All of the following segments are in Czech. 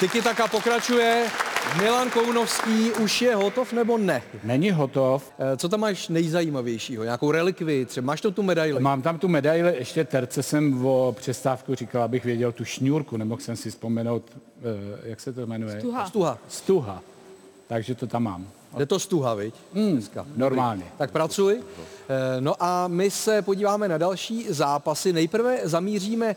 Tiki taka pokračuje. Milan Kounovský už je hotov nebo ne? Není hotov. Eh, Co tam máš nejzajímavějšího? Nějakou relikvi? Třeba máš to tu medaili? Mám tam tu medaili, ještě terce jsem o přestávku říkal, abych věděl tu šňůrku, nemohl jsem si vzpomenout, eh, jak se to jmenuje? Stuha. Stuha. Stuha. Takže to tam mám. Je to stuha, viď? Dneska. Normálně. Tak pracuj. Eh, No a my se podíváme na další zápasy. Nejprve zamíříme eh,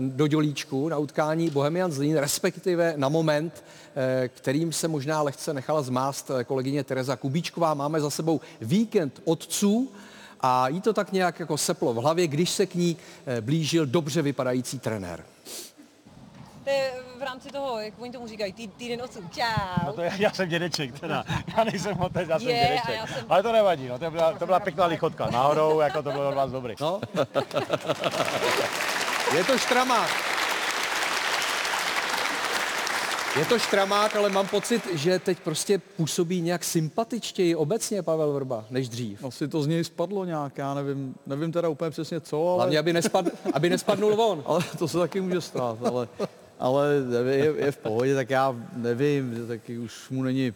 do Dělíčku na utkání Bohemian Zlín, respektive na moment, eh, kterým se možná lehce nechala zmást kolegyně Tereza Kubíčková. Máme za sebou víkend otců a jí to tak nějak jako seplo v hlavě, když se k ní blížil dobře vypadající trenér. To je v rámci toho, jak oni tomu říkají, tý, týden otců. Čau. No to já, já jsem dědeček teda, já nejsem otec, já jsem Je, dědeček. já jsem- Ale to nevadí, no, to, byla, to byla pěkná lichotka. Náhodou, jako to bylo od vás dobrý. No. Je to štramák. Je to štramák, ale mám pocit, že teď prostě působí nějak sympatičtěji obecně Pavel Vrba, než dřív. Asi to z něj spadlo nějak, já nevím, nevím teda úplně přesně co, ale, Hlavně, aby, nespad, aby nespadnul von. ale to se taky může stát, ale, ale je, je v pohodě, tak já nevím, taky už mu není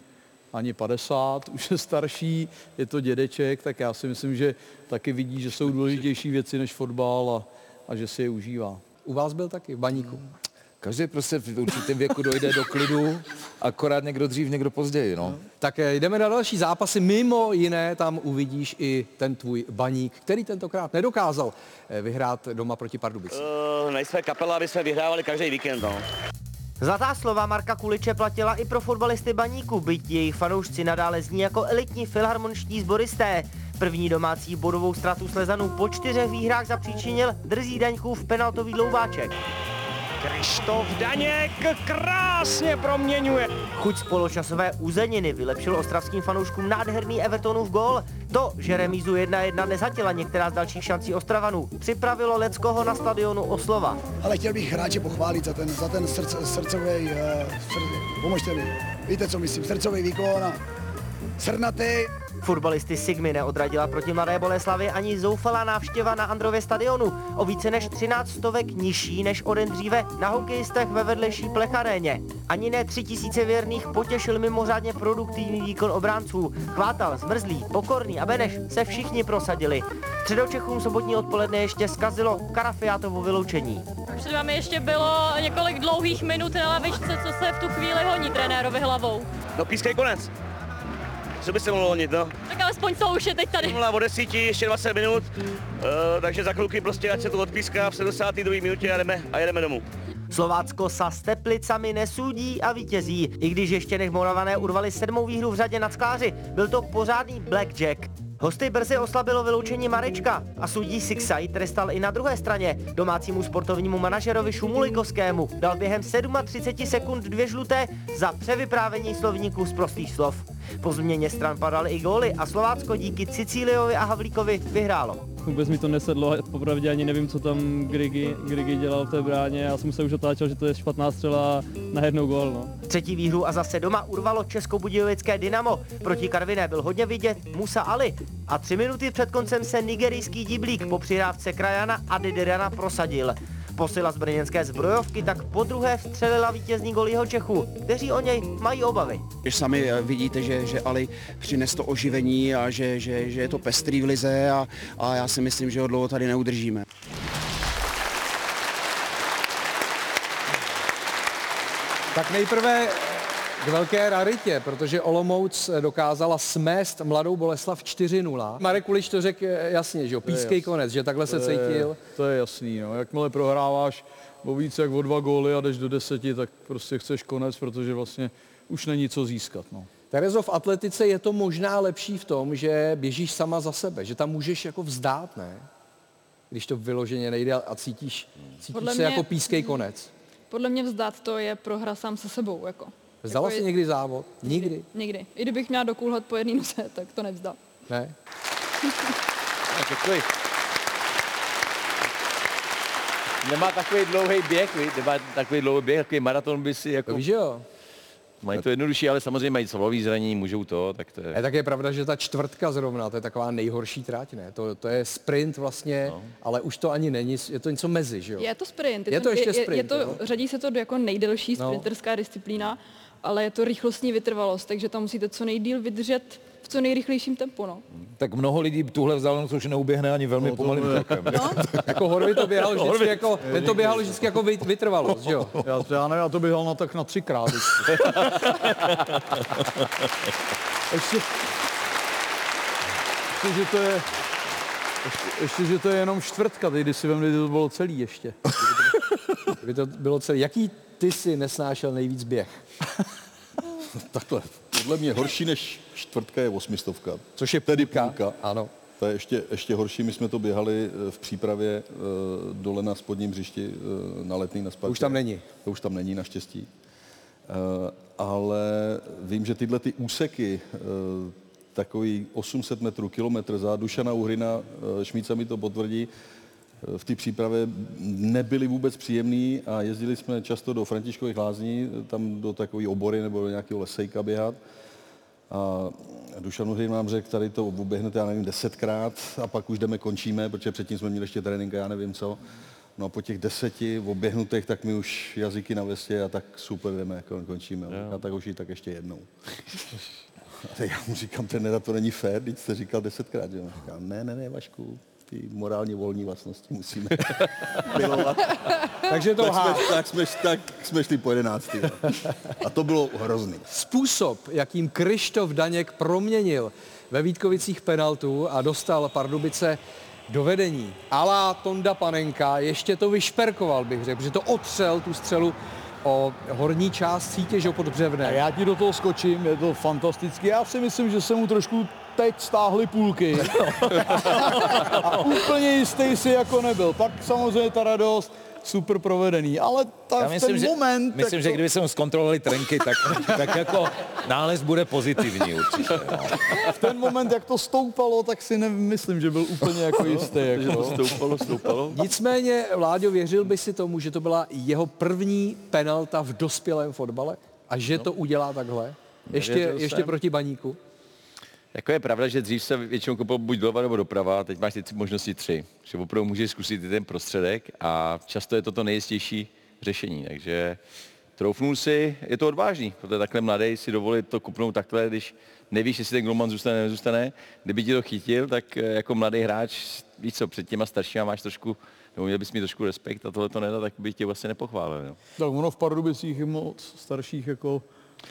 ani 50, už je starší, je to dědeček, tak já si myslím, že taky vidí, že jsou důležitější věci než fotbal a, a že si je užívá. U vás byl taky v baníku. Každý prostě v určitém věku dojde do klidu, akorát někdo dřív, někdo později, no. Tak eh, jdeme na další zápasy. Mimo jiné tam uvidíš i ten tvůj baník, který tentokrát nedokázal eh, vyhrát doma proti Pardubicím. Uh, nejsme kapela, aby jsme vyhrávali každý víkend, no. Zlatá slova Marka Kuliče platila i pro fotbalisty Baníku, byť jejich fanoušci nadále zní jako elitní filharmoničtí sboristé. První domácí bodovou ztratu Slezanů po čtyřech výhrách zapříčinil drzý Daňkův penaltový dlouváček. Krištof Daněk krásně proměňuje. Chuť z poločasové uzeniny vylepšil ostravským fanouškům nádherný Evertonův gól. To, že remízu 1-1 nezatila některá z dalších šancí Ostravanů, připravilo Leckoho na stadionu Oslova. Ale chtěl bych hráče pochválit za ten, za ten srdce, srdcový, uh, srd, pomožte mi, víte co myslím, srdcový výkon a srdnatý, Fotbalisty Sigmy neodradila proti Mladé Boleslavi ani zoufalá návštěva na Andrově stadionu, o více než 13 stovek nižší než o den dříve na hokejistech ve vedlejší plecharéně. Ani ne 3000 věrných potěšil mimořádně produktivní výkon obránců. Chvátal, Zmrzlý, Pokorný a Beneš se všichni prosadili. Středočechům sobotní odpoledne ještě zkazilo Karafiátovo vyloučení. Před vámi ještě bylo několik dlouhých minut na lavičce, co se v tu chvíli honí trenérovi hlavou. No pískej konec. Co by se mohlo honit, no? Tak alespoň to už je teď tady. 0 o 10, ještě 20 minut, uh, takže za kluky prostě ať se to odpíská v 72. minutě a jdeme, a jedeme domů. Slovácko sa s Teplicami nesudí a vítězí. I když ještě nech Moravané urvali sedmou výhru v řadě nad skláři, byl to pořádný blackjack. Hosty brzy oslabilo vyloučení Marečka a sudí Sixaj trestal i na druhé straně. Domácímu sportovnímu manažerovi Šumulikovskému dal během 37 sekund dvě žluté za převyprávění slovníků z prostých slov. Po změně stran padaly i góly a Slovácko díky Cicíliovi a Havlíkovi vyhrálo. Vůbec mi to nesedlo, popravdě ani nevím, co tam Grigi, Grigi dělal v té bráně. Já jsem se už otáčel, že to je špatná střela a na jednou gól. No. Třetí výhru a zase doma urvalo Českobudějovické Dynamo. Proti Karviné byl hodně vidět Musa Ali. A tři minuty před koncem se nigerijský diblík po přirávce krajana Adiderana prosadil. Posila z brněnské zbrojovky tak po druhé vstřelila vítězný gol jeho Čechů, kteří o něj mají obavy. Když sami eh, vidíte, že, že Ali přines to oživení a že, že, že je to pestrý v lize a, a já si myslím, že ho dlouho tady neudržíme. Tak nejprve k velké raritě, protože Olomouc dokázala smést mladou Boleslav 4-0. Marek Kulič to řekl eh, jasně, že jo, je pískej konec, že takhle se To je- cítil. To je jasný, no. Jakmile prohráváš o víc jak o dva góly a jdeš do deseti, tak prostě chceš konec, protože vlastně už není co získat, no. Terezo, v atletice je to možná lepší v tom, že běžíš sama za sebe, že tam můžeš jako vzdát, ne? Když to vyloženě nejde a cítíš, cítíš Podle se mě- jako pískej konec. Podle mě vzdát to je prohra sám se sebou. Jako. Vzdala jako jsi je- někdy závod? Nikdy? Nikdy. I kdybych měla dokulhat po jedné noze, tak to nevzdám. Ne? Děkuji. Nemá takový dlouhý běh, víš? nemá takový dlouhý běh, takový maraton by si jako... To víš, jo? Mají to jednodušší, ale samozřejmě mají svalový zranění, můžou to, tak to je... A tak je pravda, že ta čtvrtka zrovna, to je taková nejhorší tráť, ne? To, to je sprint vlastně, no. ale už to ani není, je to něco mezi, že jo? Je to sprint. Je to ještě je, je, sprint, je to, jo? řadí se to do jako nejdelší No. sprinterská disciplína, ale je to rychlostní vytrvalost, takže tam musíte co nejdíl vydržet v co nejrychlejším tempu. No. Tak mnoho lidí tuhle vzdálenost už neuběhne ani velmi no, pomalým krokem. jako Horvy to běhal vždycky jako, ten to běhal vždycky jako vyt- vytrvalost, že jo? Já, já nevím, já to běhal na tak na třikrát. ještě, ještě, že to je, ještě, ještě, že to je jenom čtvrtka, teď když si vem, to bylo celý ještě. Kdyby to bylo celé. Jaký ty si nesnášel nejvíc běh? Takhle, podle mě horší než čtvrtka je osmistovka. Což je tedy půlka, půlka. Ano. To je ještě, ještě horší, my jsme to běhali eh, v přípravě eh, dole na spodním hřišti eh, na letný na Spartě. už tam není. To už tam není naštěstí. Eh, Ale vím, že tyhle ty úseky, takový 800 metrů, kilometr za Dušana Uhrina, Šmíca mi to potvrdí, v té přípravě nebyly vůbec příjemný a jezdili jsme často do Františkových lázní, tam do takové obory nebo do nějakého lesejka běhat. A Dušan Uhrin nám řekl, tady to oběhnete, já nevím, desetkrát a pak už jdeme, končíme, protože předtím jsme měli ještě trénink a já nevím co. No a po těch deseti oběhnutých, tak mi už jazyky na vestě a tak super jdeme, jako končíme. A tak už tak ještě jednou. A já mu říkám, trenéra, to není fér, teď jste říkal desetkrát. Že? jo. On Říká, ne, ne, ne, Vašku, ty morálně volní vlastnosti musíme milovat. Takže to tak jsme, tak, jsme, tak jsme šli po jedenáctý. jo. A to bylo hrozný. Způsob, jakým Krištof Daněk proměnil ve Vítkovicích penaltu a dostal Pardubice do vedení. Alá Tonda Panenka ještě to vyšperkoval, bych řekl, protože to otřel tu střelu o horní část sítě, že pod A břevné. já ti do toho skočím, je to fantastický. Já si myslím, že se mu trošku teď stáhly půlky. a úplně jistý si jako nebyl. Pak samozřejmě ta radost, super provedený, ale ta, Já myslím, ten že, moment... myslím, tak že to- kdyby jsme zkontrolovali trenky, tak, tak jako nález bude pozitivní určitě. No. v ten moment, jak to stoupalo, tak si nemyslím, že byl úplně jako jistý. Jako. Stoupalo, stoupalo. Nicméně, Vláďo, věřil by si tomu, že to byla jeho první penalta v dospělém fotbale? A že to udělá takhle? Ještě, ještě jsem. proti baníku? Jako je pravda, že dřív se většinou kopal buď doleva nebo doprava, teď máš ty možnosti tři. Že opravdu můžeš zkusit i ten prostředek a často je to to nejistější řešení. Takže troufnul si, je to odvážný, protože takhle mladý si dovolit to kupnout takhle, když nevíš, jestli ten golman zůstane, nezůstane. Kdyby ti to chytil, tak eh, jako mladý hráč, víš co, před těma staršíma máš trošku, nebo měl bys mít trošku respekt a tohle to nedá, tak by tě vlastně nepochválil. Jo. Tak ono v Pardubicích je moc starších jako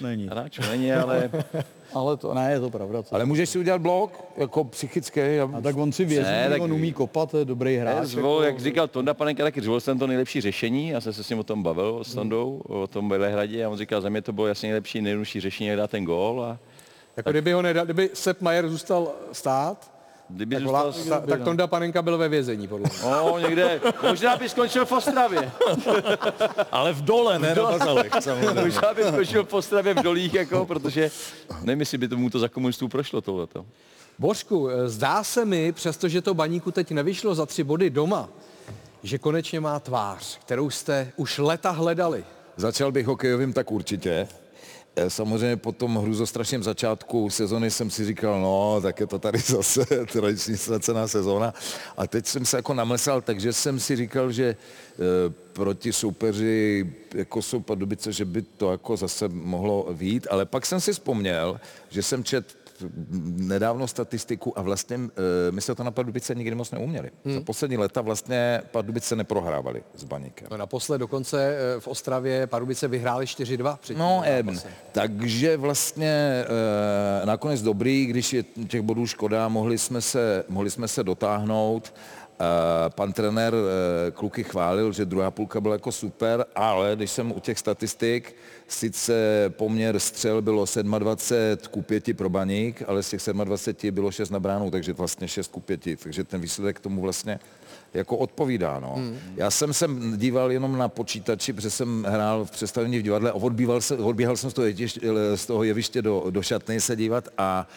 není. Hráčů není, ale ale to ne, je to pravda. Co? Ale můžeš si udělat blok, jako psychický. A, a tak on si věří, Ne, tak- on umí kopat, to je dobrý hráč. Zvol, jako- jak říkal Tonda Panenka, taky zvolil jsem to nejlepší řešení. Já jsem se s ním o tom bavil s Tondou, o tom Velehradě a on říkal, za mě to bylo jasně nejlepší, nejjednodušší řešení, jak dát ten gól. A Jako kdyby ho nedal, kdyby Sepp Mayer zůstal stát, kdyby tak, zůstal... ta, tak Tonda Panenka byl ve vězení, podle mě. No, někde, možná by skončil v Ostravě. ale v dole, ne na bazalech, samozřejmě. možná by skončil v Ostravě v dolích, jako, protože nevím, jestli by tomu to za komunistů prošlo tohleto. Božku, eh, zdá se mi, přestože to baníku teď nevyšlo za tři body doma, že konečně má tvář, kterou jste už leta hledali. Začal bych hokejovým, tak určitě. Eh, Samozřejmě po tom hruzostrašném začátku sezony jsem si říkal, no, tak je to tady zase tradiční ztracená sezóna. A teď jsem se jako namlsal, takže jsem si říkal, že eh, proti soupeři, jako jsou Pardubice, že by to jako zase mohlo vít. Ale pak jsem si vzpomněl, že jsem čet nedávno statistiku a vlastně eh, my se to na Pardubice nikdy moc neuměli. Hmm. Za poslední leta vlastně Pardubice neprohrávali s Baníkem. No naposled dokonce eh, v Ostravě Pardubice vyhráli 4-2 před No, eben. Takže vlastně e, nakonec dobrý, když je těch bodů škoda, mohli jsme se, mohli jsme se dotáhnout. E, pan trenér e, kluky chválil, že druhá půlka byla jako super, ale když jsem u těch statistik, sice poměr střel bylo 27 ku 5 pro baník, ale z těch 27 bylo 6 na bránu, takže vlastně 6 ku 5, takže ten výsledek tomu vlastně jako odpovídá. No. Hmm. Já jsem se díval jenom na počítači, protože jsem hrál v představení v divadle a odbíval se, odbíhal jsem z toho, jeviště, z toho jeviště do, do šatny se dívat a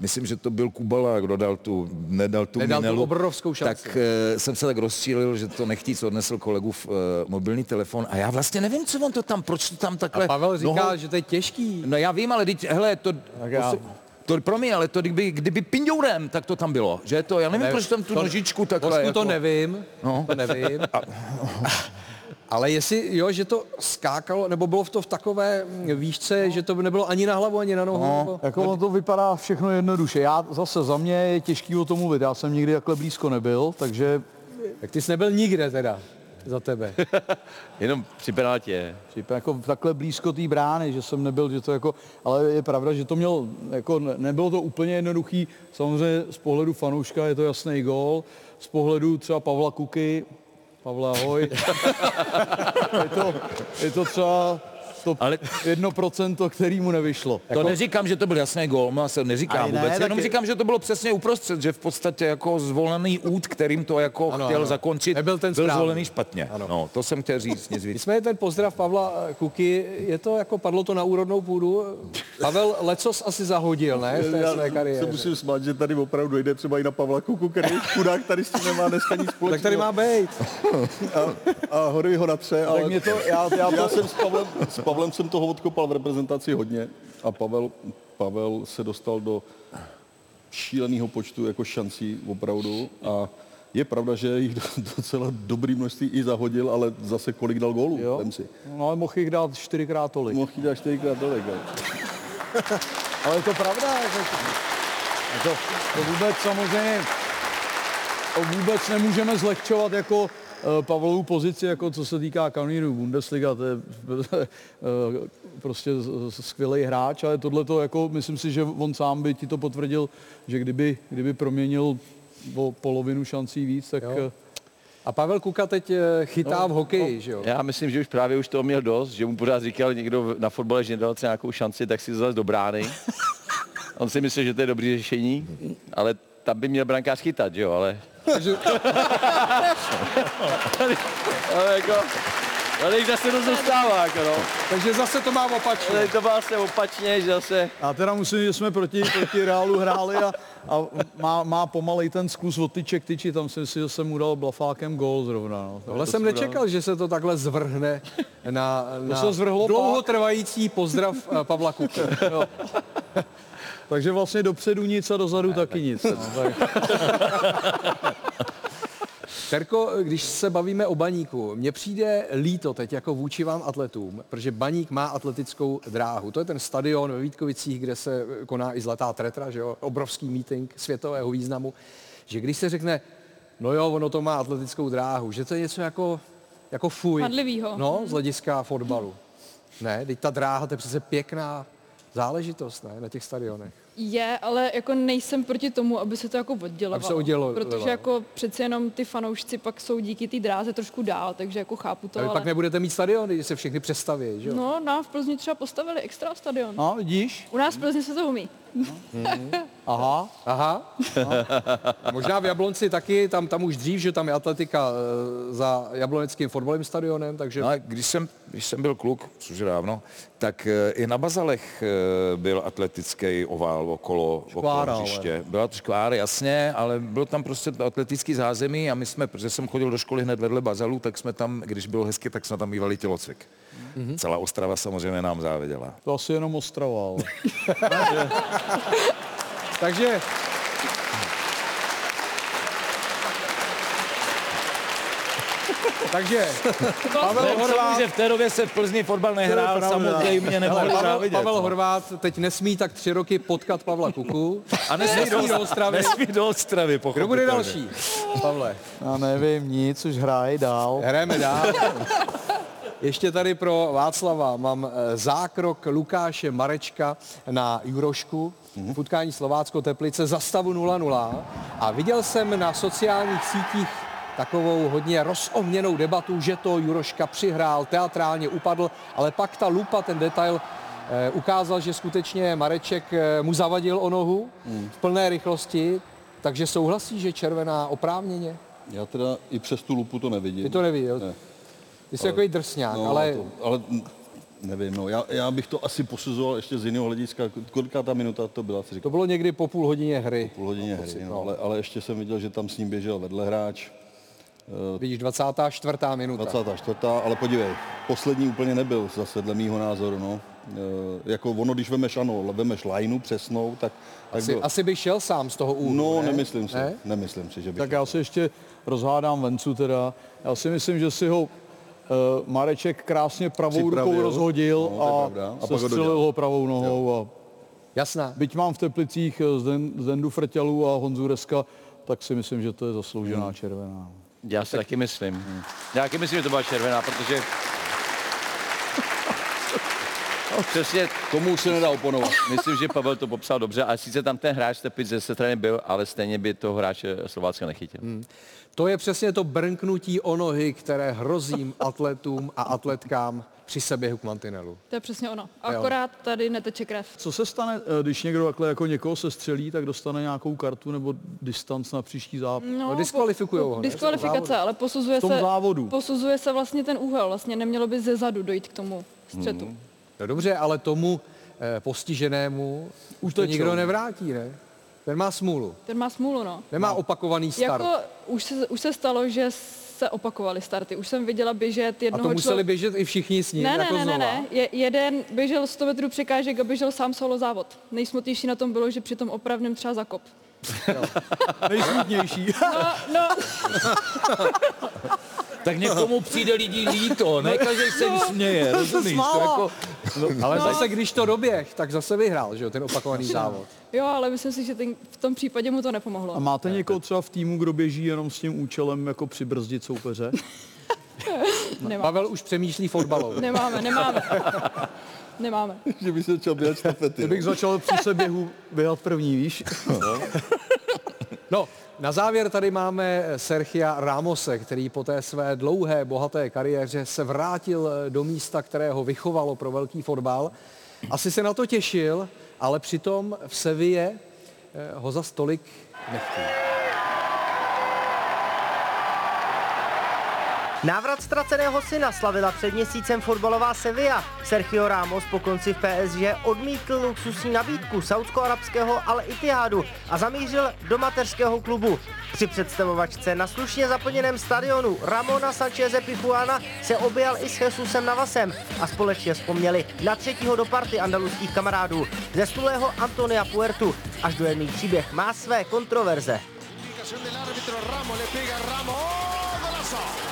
myslím, že to byl Kubala, kdo dal tu, nedal tu Nedal tu minelu, obrovskou šanci. tak e, jsem se tak rozčílil, že to nechtít, odnesl kolegu v e, mobilní telefon a já vlastně nevím, co on to tam, proč to tam takhle... A Pavel říká, nohou- že to je těžký. No já vím, ale teď, hele, to... já- to, to promiň, ale to kdyby, kdyby pindourem, tak to tam bylo, že to, já nevím, Ne, proč tam tu to- nožičku takhle... Vosku jako... to nevím, No. to nevím. Ale jestli, jo, že to skákalo, nebo bylo v to v takové výšce, že to nebylo ani na hlavu, ani na nohu? No, nebo... jako ono to vypadá všechno jednoduše. Já zase za mě je těžký o tom mluvit. Já jsem nikdy takhle blízko nebyl, takže... Tak ty jsi nebyl nikde teda za tebe. Jenom při penaltě. Při- Jako takhle blízko té brány, že jsem nebyl, že to jako, ale je pravda, že to měl, jako ne- nebylo to úplně jednoduchý. Samozřejmě z pohledu fanouška je to jasný gól, z pohledu třeba Pavla Kuky, Pavla ahoj, je, to, je to třeba to ale... 1%, který mu nevyšlo. To neříkám, že to byl jasný gól, já se neříkám ne, vůbec, tak jenom je- říkám, že to bylo přesně uprostřed, že v podstatě jako zvolený út, kterým to jako Ano, chtěl ano. zakončit, Nebyl ten byl správný. zvolený špatně. No, to jsem chtěl říct, nic víc. Nicméně ten pozdrav Pavla Kuky, je to jako, padlo to na úrodnou půdu. Pavel lecos asi zahodil, ne, v té své Já kariéře. se musím smát, že tady opravdu jde třeba i na Pavla Kuku, který je chudák tady s tím nemá dneska nic společného. Tak tady má být. A, a hory ho natře, ale mě to- já- já to- já jsem s Pavlem, s Pavlem jsem toho odkopal v reprezentaci hodně a Pavel, Pavel se dostal do šíleného počtu jako šancí opravdu a je pravda, že jich docela dobrý množství i zahodil, ale zase kolik dal gólů, Jo. vem si. No ale mohl jich dát čtyřikrát tolik. Mohl jich dát čtyřikrát tolik. jo. Ale je to pravda, jako, to, to vůbec samozřejmě, to vůbec nemůžeme zlehčovat jako Pavlovu pozici, jako co se týká kanonýrů Bundesliga, to je eh, prostě skvělý hráč, ale tohle to jako, myslím si, že on sám by ti to potvrdil, že kdyby, kdyby proměnil o polovinu šancí víc, tak Jo. eh, A Pavel Kuka teď eh, chytá No, v hokeji, že jo? Já myslím, že už právě už toho měl dost, že mu pořád říkal někdo na fotbale, že nedal třeba nějakou šanci, tak si zase do brány. On si myslel, že to je dobrý řešení, ale tam by měl brankář chytat, že jo, ale... ale jako... Ale jich zase dost dostává, jako no. Takže zase to má opačně. Ale to má se opačně, že zase... Já teda musím, že jsme proti, proti Reálu hráli a, a má, má pomalej ten sklus od tyček tyči, tam jsem si, že jsem mu dal blafákem gól zrovna. No. Tohle To jsem nečekal, že se to takhle zvrhne na, na se zvrhlo dlouhotrvající pozdrav eh, Pavla Kuky. Takže vlastně dopředu nic a dozadu taky nic. No, tak. Terko, když se bavíme o baníku, mně přijde líto teď jako vůči vám atletům, protože baník má atletickou dráhu. To je ten stadion ve Vítkovicích, kde se koná i Zlatá tretra, že jo? obrovský meeting světového významu, že když se řekne, no jo, ono to má atletickou dráhu, že to je něco jako, jako fuj. Hanlivýho. No, z hlediska fotbalu. Ne, teď ta dráha, to je přece pěkná záležitost, ne, na těch stadionech. Je, ale jako nejsem proti tomu, aby se to jako oddělovalo. Aby se oddělovalo. Protože jako přeci jenom ty fanoušci pak jsou díky té dráze trošku dál, takže jako chápu to, A vy ale... pak nebudete mít stadion, když se všechny přestaví, že jo? No, nám v Plzni třeba postavili extra stadion. No, vidíš? U nás v Plzni se to umí. Aha. Aha. No. Možná v Jablonci taky, tam, tam už dřív, že tam je atletika e, za jabloneckým fotbalovým stadionem, takže... No když jsem, když jsem byl kluk, což je dávno, tak eh, i na Bazalech eh, byl atletický ovál okolo, Škvára, okolo hřiště. Byla to škvára, jasně, ale bylo tam prostě atletický zázemí a my jsme, protože jsem chodil do školy hned vedle Bazalu, tak jsme tam, když bylo hezky, tak jsme tam mývali tělocvik. Mm-hmm. Celá Ostrava samozřejmě nám záviděla. To asi jenom Ostrava, ale... Takže Takže Pavel Horvát, že v té době se v Plzni fotbal nehrál, samozřejmě nemohli Pavel. Pavel. Horvát teď nesmí tak tři roky potkat Pavla Kuku. A nesmí do, do Ostravy. nesmí do Ostravy, Kdo bude další? Pavle. Já nevím, nic, už hraje dál. Hrajeme dál. Ještě tady pro Václava mám eh, zákrok Lukáše Marečka na Jurošku v utkání Slovácko-Teplice za stavu 0-0 a viděl jsem na sociálních sítích takovou hodně rozohněnou debatu, že to Juroška přihrál, teatrálně upadl, ale pak ta lupa, ten detail eh, ukázal, že skutečně Mareček eh, mu zavadil o nohu v plné rychlosti, takže souhlasí, že červená oprávněně? Já teda i přes tu lupu to nevidím. Ty to nevidíš, jo? Ne. Ty jsi takový drsňák, no, ale To, ale nevím, no, já, já, bych to asi posuzoval ještě z jiného hlediska. Koliká ta minuta to byla? Co to bylo někdy po půl hodině hry. půl hodině pocit, hry, no. no, ale, ale ještě jsem viděl, že tam s ním běžel vedle hráč. Eh, Vidíš, 24. minuta. 24. Ale podívej, poslední úplně nebyl zase dle mýho názoru. No. E, jako ono, když vemeš, ano, vemeš lineu přesnou, tak... tak Asi, byl- asi bych šel sám z toho úhlu, No, ne? nemyslím si, Ne? nemyslím si, že bych... Tak já si ještě rozhádám Vencu teda. Já si myslím, že si ho uh, Mareček krásně pravou Připravil. rukou rozhodil No, a, pravda. A ho sestřelil ho pravou nohou. A Jasná. byť mám v Teplicích Zdendu Frťalu a Honzu Reska, tak si myslím, že to je zasloužená Hmm. červená. Já si taky myslím. Já taky myslím, že to byla červená, protože... Přesně tomu se nedá oponovat. Myslím, že Pavel to popsal dobře, a sice tam ten hráč Teplic ze strany byl, ale stejně by to hráče Slovácka nechytil. Hmm. To je přesně to brnknutí o nohy, které hrozím atletům a atletkám při seběhu k mantinelu. To je přesně ono. Akorát tady neteče krev. Co se stane, eh, když někdo takhle jako někoho se střelí, tak dostane nějakou kartu nebo distanc na příští zápas? No, diskvalifikujou ho? Diskvalifikace, ale posuzuje V tom se, závodu. posuzuje se vlastně ten úhel. Vlastně nemělo by ze zadu dojít k tomu střetu. Hmm. No dobře, ale tomu eh, postiženému už to nikdo nevrátí, ne? Ten má smůlu. Ten má smůlu, no. Nemá opakovaný start. Jako už se, už se stalo, že se opakovaly starty. Už jsem viděla běžet A jednoho to museli člověka. běžet i všichni s ním, Ne, ne, jako ne, ne, ne. Je, jeden běžel 100 metrů překážek a běžel sám solo závod. Nejsmutnější na tom bylo, že při tom opravném třeba zakop. Nejsmutnější. No, no, Tak někomu přijde lidi líto, ne každý se jim směje, rozumíš? To jako, No, ale No. zase, když to doběh, tak zase vyhrál, že jo, ten opakovaný závod. jo, ale myslím si, že ten, v tom případě mu to nepomohlo. A máte někoho třeba v týmu, kdo běží jenom s tím účelem jako přibrzdit soupeře? Nemá. Pavel už přemýšlí fotbalově. Nemáme, nemáme. Nemáme. že by se začal běhat štafety. Kdybych začal při seběhu běhat první, víš? No, na závěr tady máme Sergia Ramose, který po té své dlouhé, bohaté kariéře se vrátil do místa, které ho vychovalo pro velký fotbal. Asi se na to těšil, ale přitom v Sevilla eh, ho za stolik nechtějí. Návrat ztraceného syna slavila před měsícem fotbalová Sevilla. Sergio Ramos po konci v PSG odmítl luxusní nabídku saudsko-arabského Al Ittihadu a zamířil do mateřského klubu. Při představovačce na slušně zaplněném stadionu Ramona Sancheze Pichuana se objal i s Jesusem Navasem a společně vzpomněli na třetího do party andaluských kamarádů. Ze stulého Antonia Puertu až dojemný příběh má své kontroverze. V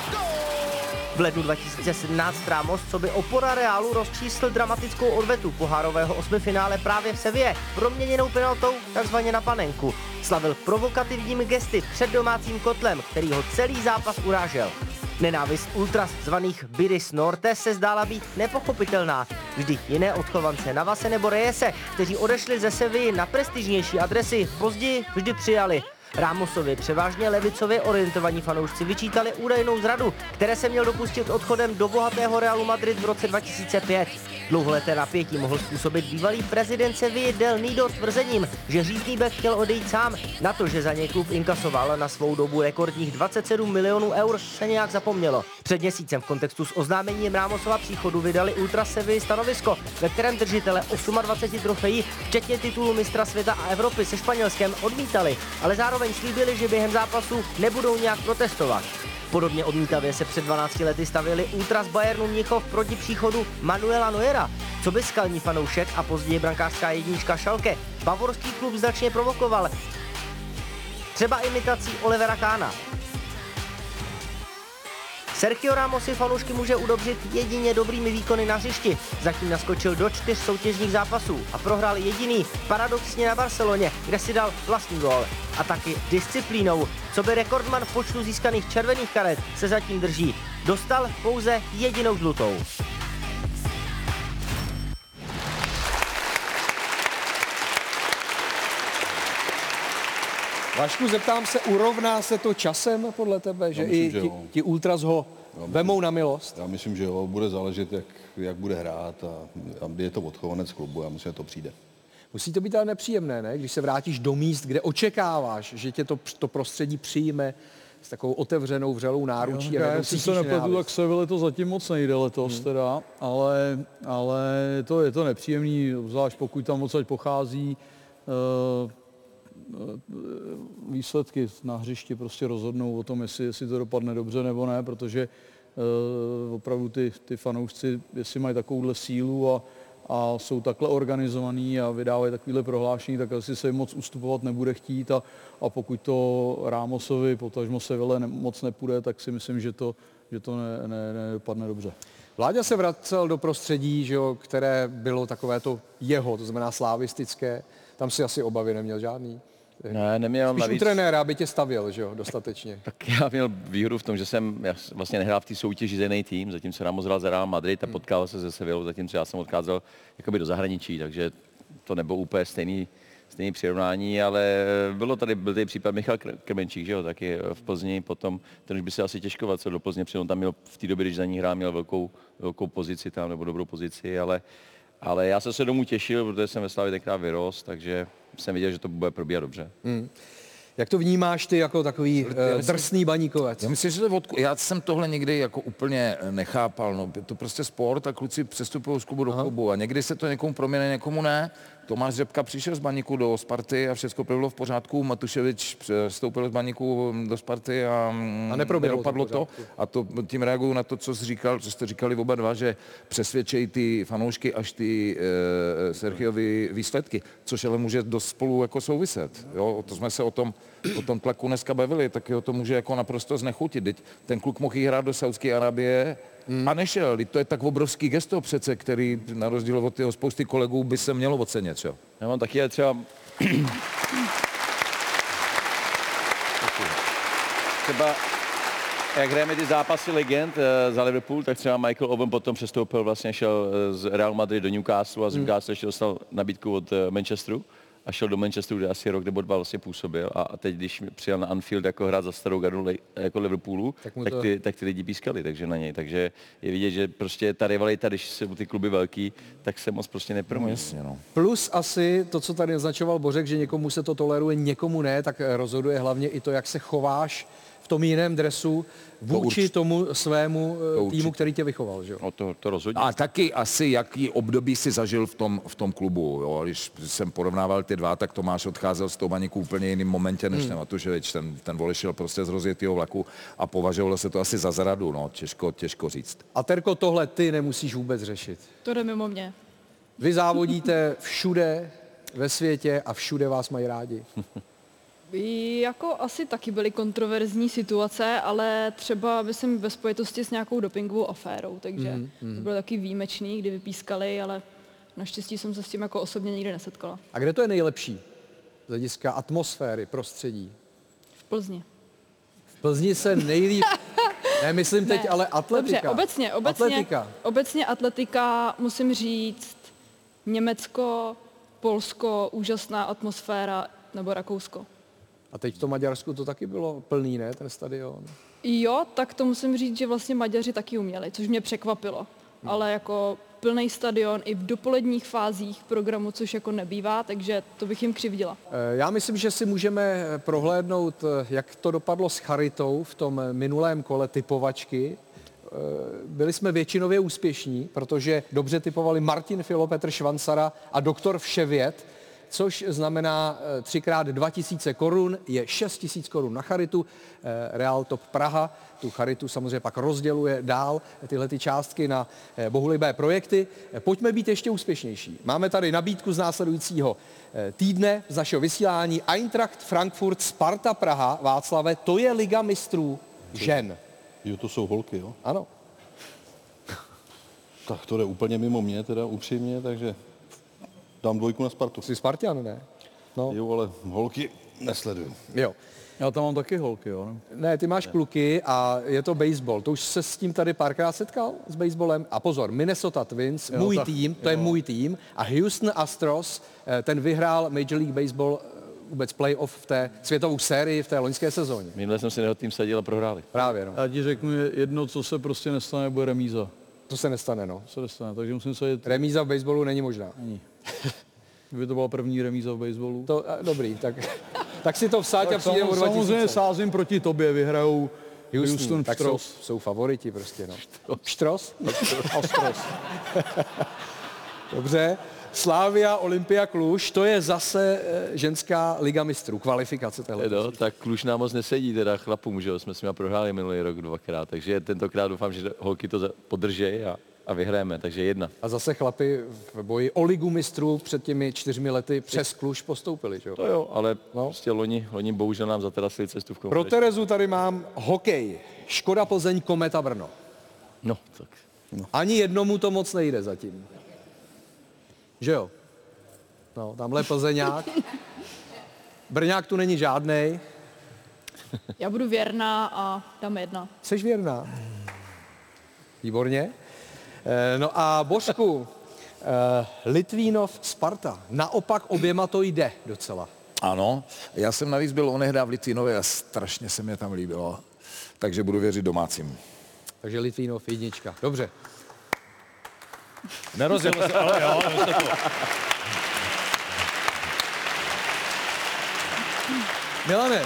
lednu 2017 Ramos, co by opora Reálu rozčísl dramatickou odvetu pohárového osmifinále právě v Sevě, proměněnou penaltou takzvaně na panenku. Slavil provokativními gesty před domácím kotlem, který ho celý zápas urážel. Nenávist ultras zvaných Biris Norte se zdála být nepochopitelná. Vždyť jiné odchovance Navase nebo Reyese, kteří odešli ze Sevy na prestižnější adresy, později vždy přijali. Rámosovi převážně levicově orientovaní fanoušci vyčítali údajnou zradu, které se měl dopustit odchodem do bohatého Realu Madrid v roce 2005. Dlouholeté napětí mohl způsobit bývalý prezident Sevilla Del Nido tvrzením, že řízný bek chtěl odejít sám. Na to, že za něj klub inkasoval na svou dobu rekordních 27 milionů eur, se nějak zapomnělo. Před měsícem v kontextu s oznámením Rámosova příchodu vydali Ultra Sevilla stanovisko, ve kterém držitele 28 trofejí, včetně titulu mistra světa a Evropy se Španělskem, odmítali, ale zároveň slíbili, že během zápasu nebudou nějak protestovat. Podobně odmítavě se před 12 lety stavili Ultras Bayernu Mnichov proti příchodu Manuela Neuera. Co by skalní fanoušek a později brankářská jednička Šalke bavorský klub značně provokoval. Třeba imitací Olivera Kána. Sergio Ramos si fanoušky může udobřit jedině dobrými výkony na hřišti. Zatím naskočil do čtyř soutěžních zápasů a prohrál jediný, paradoxně na Barceloně, kde si dal vlastní gól. A taky disciplínou, co by rekordman v počtu získaných červených karet se zatím drží. Dostal pouze jedinou žlutou. Vašku, zeptám se, urovná se to časem podle tebe, že myslím, i že ti, jo. ti ultras ho vemou na milost? Já myslím, že jo, bude záležet, jak, jak bude hrát a, a je to odchovanec klubu, já myslím, že to přijde. Musí to být ale nepříjemné, ne? Když se vrátíš do míst, kde očekáváš, že tě to, to prostředí přijme, s takovou otevřenou, vřelou náručí. Já, a já si to nepletu, tak Seville to zatím moc nejde letos hmm. teda, ale, ale to je to nepříjemný, zvlášť pokud tam odsaď pochází. Uh, výsledky na hřišti prostě rozhodnou o tom, jestli, jestli to dopadne dobře nebo ne, protože uh, opravdu ty, ty fanoušci, jestli mají takovouhle sílu a, a jsou takhle organizovaný a vydávají takovéhle prohlášení, tak asi se jim moc ustupovat nebude chtít a, a pokud to Rámosovi, potažmo Seville ne, moc nepůjde, tak si myslím, že to, že to ne, ne, nedopadne dobře. Vláďa se vracel do prostředí, že jo, které bylo takové to jeho, to znamená slavistické. Tam si asi obavy neměl žádný. Ne, neměl Spíš navíc. u trenéra, aby tě stavěl, že jo, dostatečně. Tak já měl výhodu v tom, že jsem já vlastně nehrál v té soutěži za jiný tým, zatímco Ramos hrál za Real Madrid a Hmm. potkal se se Sevillou, zatímco já jsem odcházel jakoby do zahraničí, takže to nebylo úplně stejný, stejný přirovnání, ale bylo tady, byl tady případ Michal Kr- Krmenčík, že jo, taky v Plzni, potom ten už by se asi těžko vracel do Plzně, protože on tam měl v té době, když za ní hrál, měl velkou, velkou pozici tam, nebo dobrou pozici, ale, ale já jsem se domů těšil, protože jsem ve Slavě tenkrát vyrost, takže jsem viděl, že to bude probíhat dobře. Hmm. Jak to vnímáš ty jako takový uh, drsný baníkovec? Já myslím, že to je od, já jsem tohle někdy jako úplně nechápal. No. Je to prostě sport a kluci přestupují z klubu do klubu a někdy se to někomu proměne, někomu ne. Tomáš Řepka přišel z baníku do Sparty a všechno bylo v pořádku. Matuševič vstoupil z baníku do Sparty a, A to v nedopadlo to. A to tím reaguju na to, co jsi říkal, co jste říkali oba dva, že přesvědčejí ty fanoušky až ty e, Sergiovi výsledky, což ale může dost spolu jako souviset. Jo? To jsme se o tom, o tom tlaku dneska bavili, tak jo, to může jako naprosto znechutit. Teď ten kluk mohl jít hrát do Saudské Arabie hmm. a nešel. Teď to je tak obrovský gesto přece, který na rozdíl od jeho spousty kolegů by se mělo ocenit. Jo? Já mám taky třeba... třeba jak hrajeme ty zápasy legend eh, za Liverpool, tak třeba Michael Owen potom přestoupil, vlastně šel eh, z Real Madrid do Newcastle a z Newcastle ještě dostal nabídku od eh, Manchesteru a šel do Manchesteru, kde asi rok nebo dva vlastně působil a, a teď, když přijel na Anfield jako hrát za starou gardu jako Liverpoolu, Tak mu tak, to- ty, tak ty lidi pískali takže na něj. Takže je vidět, že prostě ta rivalita, když jsou ty kluby velký, tak se moc prostě nepromuje. jasně, no. Plus asi to, co tady naznačoval Bořek, že někomu se to toleruje, někomu ne, tak rozhoduje hlavně i to, jak se chováš tom jiném dresu vůči určitě. tomu svému eh, To týmu, určitě. který tě vychoval. Že? jo? No to, to rozhodně. A taky asi, jaký období si zažil v tom, v tom klubu. Jo? Když jsem porovnával ty dva, tak Tomáš odcházel z toho baníku úplně jiným momentě než Hmm. ten Matuševič. Ten, ten vole šel prostě z rozjetého vlaku a považovalo se to asi za zradu. No. Těžko, těžko říct. A Terko, tohle ty nemusíš vůbec řešit. To jde mimo mě. Vy závodíte všude ve světě a všude vás mají rádi. Jako asi taky byly kontroverzní situace, ale třeba myslím ve spojitosti s nějakou dopingovou aférou, takže Mhm, mhm. to bylo taky výjimečný, kdy vypískali, ale naštěstí jsem se s tím jako osobně nikdy nesetkala. A kde to je nejlepší? Z hlediska atmosféry, prostředí. V Plzni. V Plzni se nejlíp... ne, myslím teď, Ne. ale atletika. Dobře, obecně, obecně, Atletika. obecně atletika, musím říct, Německo, Polsko, úžasná atmosféra, nebo Rakousko. A teď v tom Maďarsku to taky bylo plný, ne, ten stadion? Jo, tak to musím říct, že vlastně Maďaři taky uměli, což mě překvapilo. Ale jako plný stadion i v dopoledních fázích programu, což jako nebývá, takže to bych jim křivdila. Eh, Já myslím, že si můžeme prohlédnout, eh, jak to dopadlo s Charitou v tom minulém kole typovačky. Eh, Byli jsme většinově úspěšní, protože dobře typovali Martin Filo, Petr Švansara a doktor Vševět, což znamená eh, třikrát 2000 korun, je 6000 korun na Charitu. Eh, Real Top Praha tu Charitu samozřejmě pak rozděluje dál tyhle ty částky na eh, bohulibé projekty. Eh, Pojďme být ještě úspěšnější. Máme tady nabídku z následujícího eh, týdne z našeho vysílání Eintracht Frankfurt Sparta Praha. Václave, to je Liga mistrů žen. Jo, to jsou holky, jo? Ano. Tak to jde úplně mimo mě, teda upřímně, takže dám dvojku na Spartu. Jsi Spartan, ne? No. Jo, ale holky nesleduju. Jo. Já tam mám taky holky, jo. no. Ne, ty máš kluky a je to baseball. To už se s tím tady párkrát setkal, s baseballem. A pozor, Minnesota Twins, Jo, můj tak- tým, to je jo. můj tým. A Houston Astros, eh, ten vyhrál Major League Baseball eh, vůbec playoff v té světovou sérii v té loňské sezóně. Minule jsem si jeho tým sadil a prohráli. Právě, no. Já ti řeknu jedno, co se prostě nestane, bude remíza. To se nestane, no. To se nestane, takže musím se jít... Remíza v baseballu není možná. Není. Kdyby to byla první remíza v baseballu. To, eh, dobrý, tak Tak si to vsáď a přijde o sam- samozřejmě 2000. sázím proti tobě, vyhrajou Houston, Houston tak jsou, Pštros. jsou favoriti prostě, no. Štros? Astros. Dobře. Slávia, Olympia Kluž, to je zase eh, ženská liga mistrů, kvalifikace téhle. No, tak Kluž nám moc nesedí teda chlapům, že jo, jsme s nimi prohráli minulý rok dvakrát, takže tentokrát doufám, že holky to podržej a, a vyhrajeme, takže jedna. A zase chlapi v boji o ligu mistrů před těmi čtyřmi lety přes Kluž postoupili, že jo? To jo, ale no. prostě loni, loni bohužel nám zatrasili cestu v Pro konferenci. Terezu tady mám hokej. Škoda Plzeň, Kometa Brno. No, tak. No. Ani jednomu to moc nejde zatím. Že jo? No, tamhle Plzeňák. Brňák tu není žádnej. Já budu věrná a dáme jedna. Jsi věrná. Výborně. Eh, No a Božku, eh, Litvínov, Sparta. Naopak oběma to jde docela. Ano, já jsem navíc byl onehdá v Litvínově a strašně se mě tam líbilo. Takže budu věřit domácím. Takže Litvínov jednička. Dobře. Nerozjelo se, ale jo, Milane,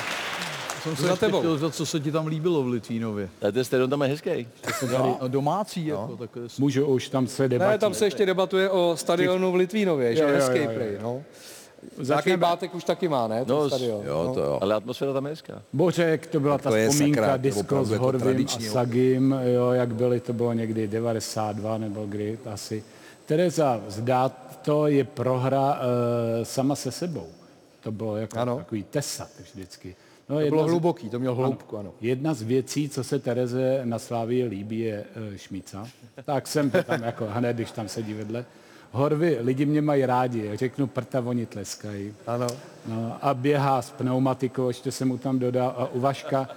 Jsem Za se tebou. chtěl, za co se ti tam líbilo v Litvínově. Ale ten stadion tam je hezký. No, domácí, jako, tak Můžu už, tam se debatí. Ne, tam se ještě debatuje o stadionu v Litvínově, že Jo, jo, jo, hezký jo, jo. prej, no. Začneme- bátek už taky má, ne? ten No, stadion. jo, Ale atmosféra tam je hezká. Bořek, to byla ta To je vzpomínka, sakra, disco s jako Horvým a jo. Sagim, jo, jak byly, to bylo někdy 92 nebo kdy asi. Tereza, zdá to je prohra e, sama se sebou. To bylo jako ano. takový tesat vždycky. No, To bylo z- hluboký, to mělo hloubku, ano. Jedna z věcí, co se Tereze na Slávii líbí, je e, šmíca. Tak jsem to tam jako hned, když tam sedí vedle. Horvy, lidi mě mají rádi, řeknu prta, oni tleskají. Ano. No, a běhá s pneumatikou, ještě se mu tam dodá a u Vaška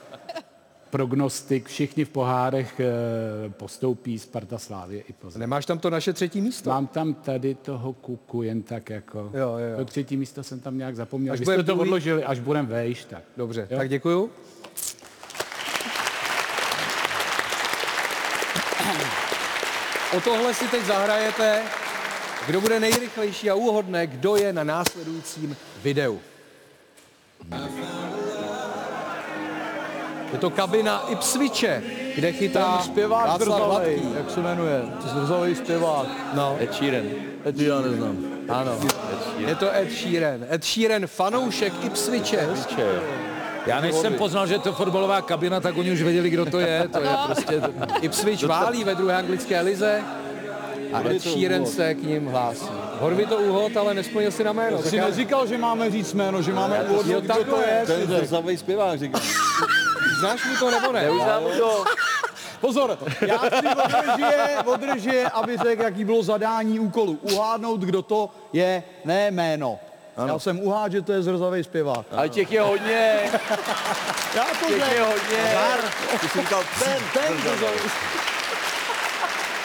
prognostik, všichni v pohárech e, postoupí Sparta Slávě i Plzeň. Nemáš tam to naše třetí místo? Mám tam tady toho kuku jen tak jako. Jo, jo, jo. To třetí místo jsem tam nějak zapomněl. Až Vy jste to druhý- odložili, až budem vejš, tak. Dobře, Jo. tak děkuju. O tohle si teď zahrajete. Kdo bude nejrychlejší a úhodne, kdo je na následujícím videu. Je to kabina Ipswiche, kde chytá Ten zpěvák zrzavej, jak se jmenuje? Zrzavej zpěvák. No. Ed Sheeran. Teď já neznám. Ano, je to Ed Sheeran. Ed Sheeran, fanoušek Ipswiche. Já než jsem poznal, že je to fotbalová kabina, tak oni už věděli, kdo to je. To je prostě... Ipswich válí ve druhé anglické lize a Ed Sheeran se k ním hlásí. Horvy to úhod, ale nesplnil si na jméno. Jsi neříkal, že máme říct jméno, že máme Jo, úvodnout, kdo to je. Řekl. zrzavej zpěvák, říkám. Znáš mu to nebo ne? Neuznám mu to. Pozor, já chci održie, održie, aby řekl, jaký bylo zadání úkolu. Uhádnout, kdo to je, ne jméno. Ano. Já jsem uhád, že to je zrzavý zpěvák. Ale těch je hodně. Já to Těch je řekl. hodně. Ty jsi říkal ten, Ten zrzavý.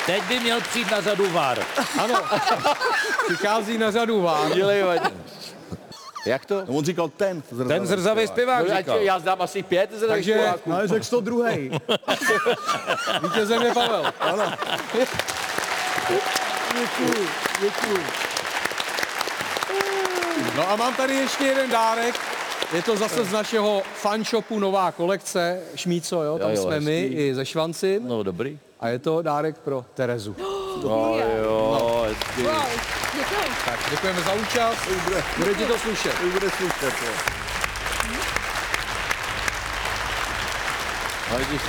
Teď by měl přijít na řadu VAR. Ano, přichází na řadu vám. Dělej, Vaďo. Jak to? No, on říkal ten zrzavej Ten zrzavý zpěvák No, říkal. já, já znám asi pět zrzavých Takže- zpěváků. Ale řekl to druhý. Vítězem je Pavel. Ano. Děkuju, děkuju. No a mám tady ještě jeden dárek. Je to zase z našeho fanshopu nová kolekce Šmíco, jo? Tam Jo, jo, jsme my hezký. i ze Švancim. No dobrý. A je to dárek pro Terezu. No jo, hezký. Tak děkujeme za účast. Bude ti to slušet. Už bude slušet. jo.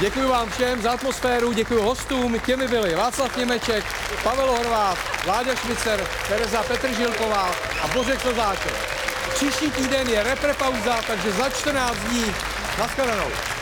Děkuji vám všem za atmosféru, děkuji hostům, těmi byli Václav Němeček, Pavel Horváth, Láďa Šmicer, Tereza Petržilková a Bořek Slzáček. Příští týden je reprepauza, takže za 14 dní. Naschledanou.